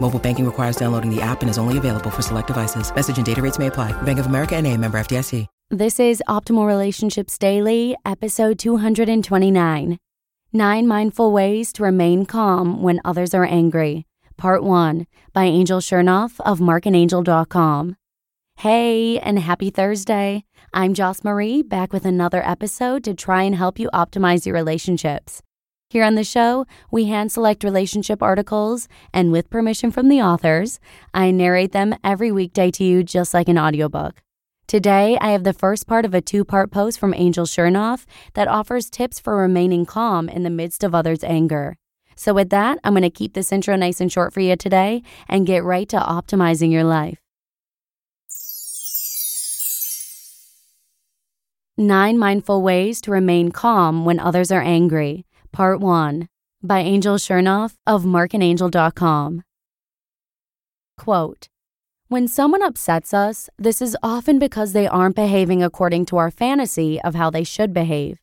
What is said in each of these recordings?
Mobile banking requires downloading the app and is only available for select devices. Message and data rates may apply. Bank of America and a member FDIC. This is Optimal Relationships Daily, episode 229. Nine Mindful Ways to Remain Calm When Others Are Angry, Part 1 by Angel Chernoff of marcandangel.com. Hey, and happy Thursday. I'm Joss Marie, back with another episode to try and help you optimize your relationships. Here on the show, we hand select relationship articles, and with permission from the authors, I narrate them every weekday to you just like an audiobook. Today, I have the first part of a two part post from Angel Chernoff that offers tips for remaining calm in the midst of others' anger. So, with that, I'm going to keep this intro nice and short for you today and get right to optimizing your life. Nine Mindful Ways to Remain Calm When Others Are Angry, Part 1 by Angel Chernoff of marcandangel.com. Quote When someone upsets us, this is often because they aren't behaving according to our fantasy of how they should behave.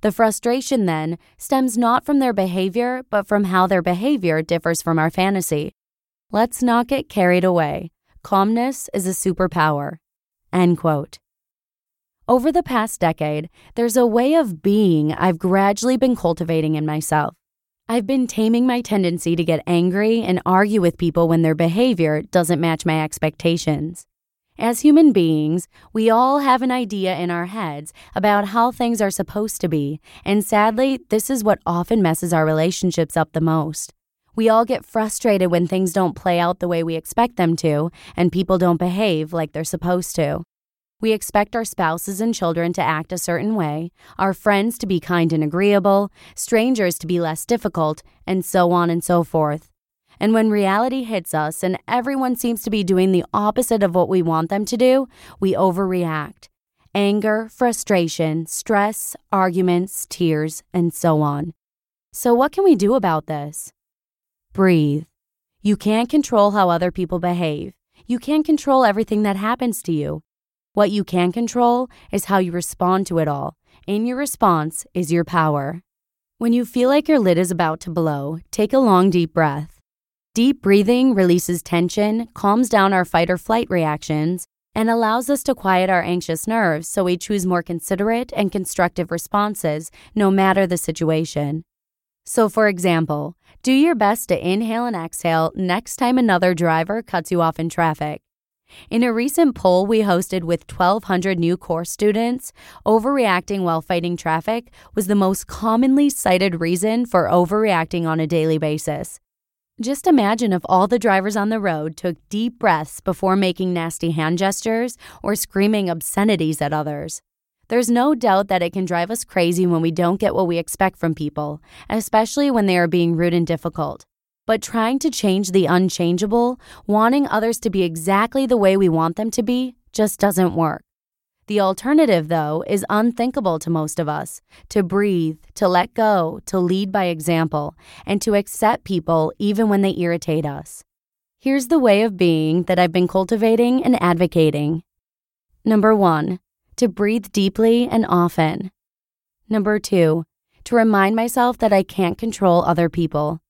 The frustration then stems not from their behavior, but from how their behavior differs from our fantasy. Let's not get carried away. Calmness is a superpower. End quote. Over the past decade, there's a way of being I've gradually been cultivating in myself. I've been taming my tendency to get angry and argue with people when their behavior doesn't match my expectations. As human beings, we all have an idea in our heads about how things are supposed to be, and sadly, this is what often messes our relationships up the most. We all get frustrated when things don't play out the way we expect them to, and people don't behave like they're supposed to. We expect our spouses and children to act a certain way, our friends to be kind and agreeable, strangers to be less difficult, and so on and so forth. And when reality hits us and everyone seems to be doing the opposite of what we want them to do, we overreact. Anger, frustration, stress, arguments, tears, and so on. So, what can we do about this? Breathe. You can't control how other people behave. You can't control everything that happens to you. What you can control is how you respond to it all. In your response is your power. When you feel like your lid is about to blow, take a long, deep breath. Deep breathing releases tension, calms down our fight or flight reactions, and allows us to quiet our anxious nerves so we choose more considerate and constructive responses no matter the situation. So, for example, do your best to inhale and exhale next time another driver cuts you off in traffic. In a recent poll we hosted with 1,200 new course students, overreacting while fighting traffic was the most commonly cited reason for overreacting on a daily basis. Just imagine if all the drivers on the road took deep breaths before making nasty hand gestures or screaming obscenities at others. There's no doubt that it can drive us crazy when we don't get what we expect from people, especially when they are being rude and difficult. But trying to change the unchangeable, wanting others to be exactly the way we want them to be, just doesn't work. The alternative, though, is unthinkable to most of us to breathe, to let go, to lead by example, and to accept people even when they irritate us. Here's the way of being that I've been cultivating and advocating. Number one, to breathe deeply and often. Number two, to remind myself that I can't control other people.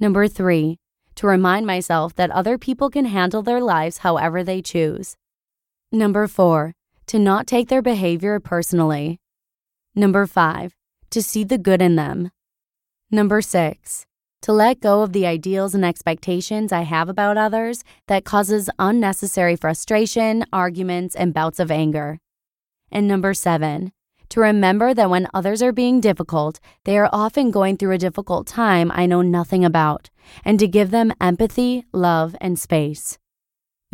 Number three, to remind myself that other people can handle their lives however they choose. Number four, to not take their behavior personally. Number five, to see the good in them. Number six, to let go of the ideals and expectations I have about others that causes unnecessary frustration, arguments, and bouts of anger. And number seven, to remember that when others are being difficult, they are often going through a difficult time I know nothing about, and to give them empathy, love, and space.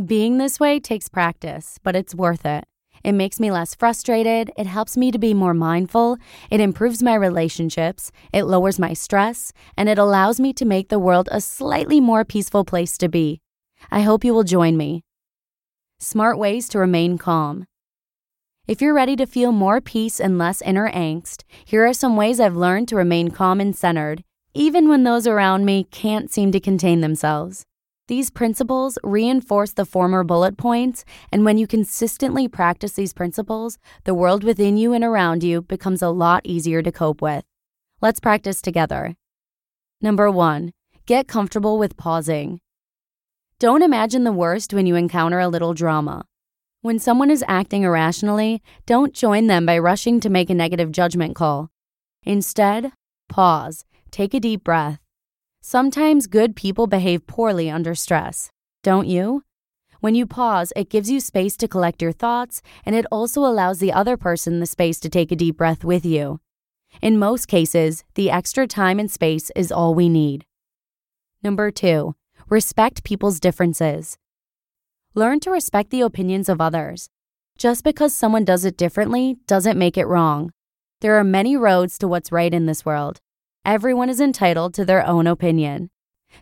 Being this way takes practice, but it's worth it. It makes me less frustrated, it helps me to be more mindful, it improves my relationships, it lowers my stress, and it allows me to make the world a slightly more peaceful place to be. I hope you will join me. Smart ways to remain calm. If you're ready to feel more peace and less inner angst, here are some ways I've learned to remain calm and centered, even when those around me can't seem to contain themselves. These principles reinforce the former bullet points, and when you consistently practice these principles, the world within you and around you becomes a lot easier to cope with. Let's practice together. Number one, get comfortable with pausing. Don't imagine the worst when you encounter a little drama. When someone is acting irrationally, don't join them by rushing to make a negative judgment call. Instead, pause, take a deep breath. Sometimes good people behave poorly under stress, don't you? When you pause, it gives you space to collect your thoughts, and it also allows the other person the space to take a deep breath with you. In most cases, the extra time and space is all we need. Number two, respect people's differences. Learn to respect the opinions of others. Just because someone does it differently doesn't make it wrong. There are many roads to what's right in this world. Everyone is entitled to their own opinion.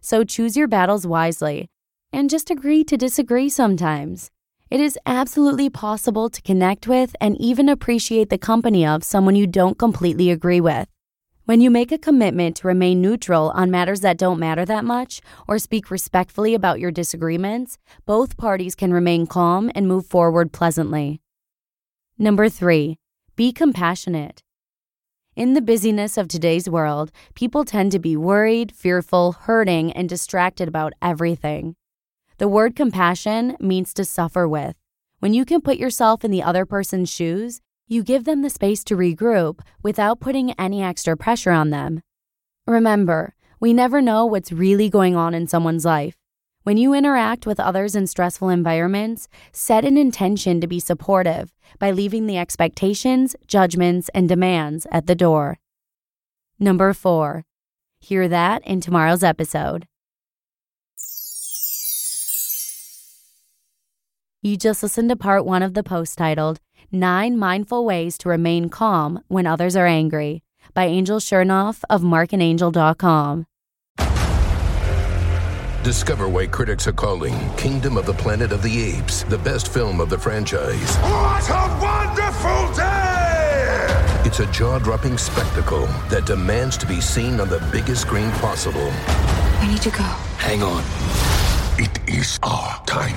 So choose your battles wisely and just agree to disagree sometimes. It is absolutely possible to connect with and even appreciate the company of someone you don't completely agree with. When you make a commitment to remain neutral on matters that don't matter that much or speak respectfully about your disagreements, both parties can remain calm and move forward pleasantly. Number three, be compassionate. In the busyness of today's world, people tend to be worried, fearful, hurting, and distracted about everything. The word compassion means to suffer with. When you can put yourself in the other person's shoes, you give them the space to regroup without putting any extra pressure on them. Remember, we never know what's really going on in someone's life. When you interact with others in stressful environments, set an intention to be supportive by leaving the expectations, judgments, and demands at the door. Number four, hear that in tomorrow's episode. You just listened to part one of the post titled Nine Mindful Ways to Remain Calm When Others Are Angry by Angel Chernoff of marcandangel.com. Discover why critics are calling Kingdom of the Planet of the Apes the best film of the franchise. What a wonderful day! It's a jaw dropping spectacle that demands to be seen on the biggest screen possible. We need to go. Hang on. It is our time.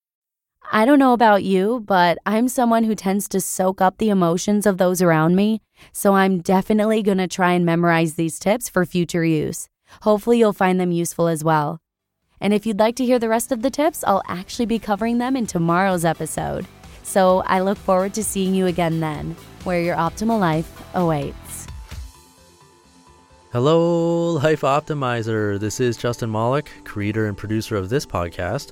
I don't know about you, but I'm someone who tends to soak up the emotions of those around me, so I'm definitely going to try and memorize these tips for future use. Hopefully, you'll find them useful as well. And if you'd like to hear the rest of the tips, I'll actually be covering them in tomorrow's episode. So I look forward to seeing you again then, where your optimal life awaits. Hello, Life Optimizer. This is Justin Malik, creator and producer of this podcast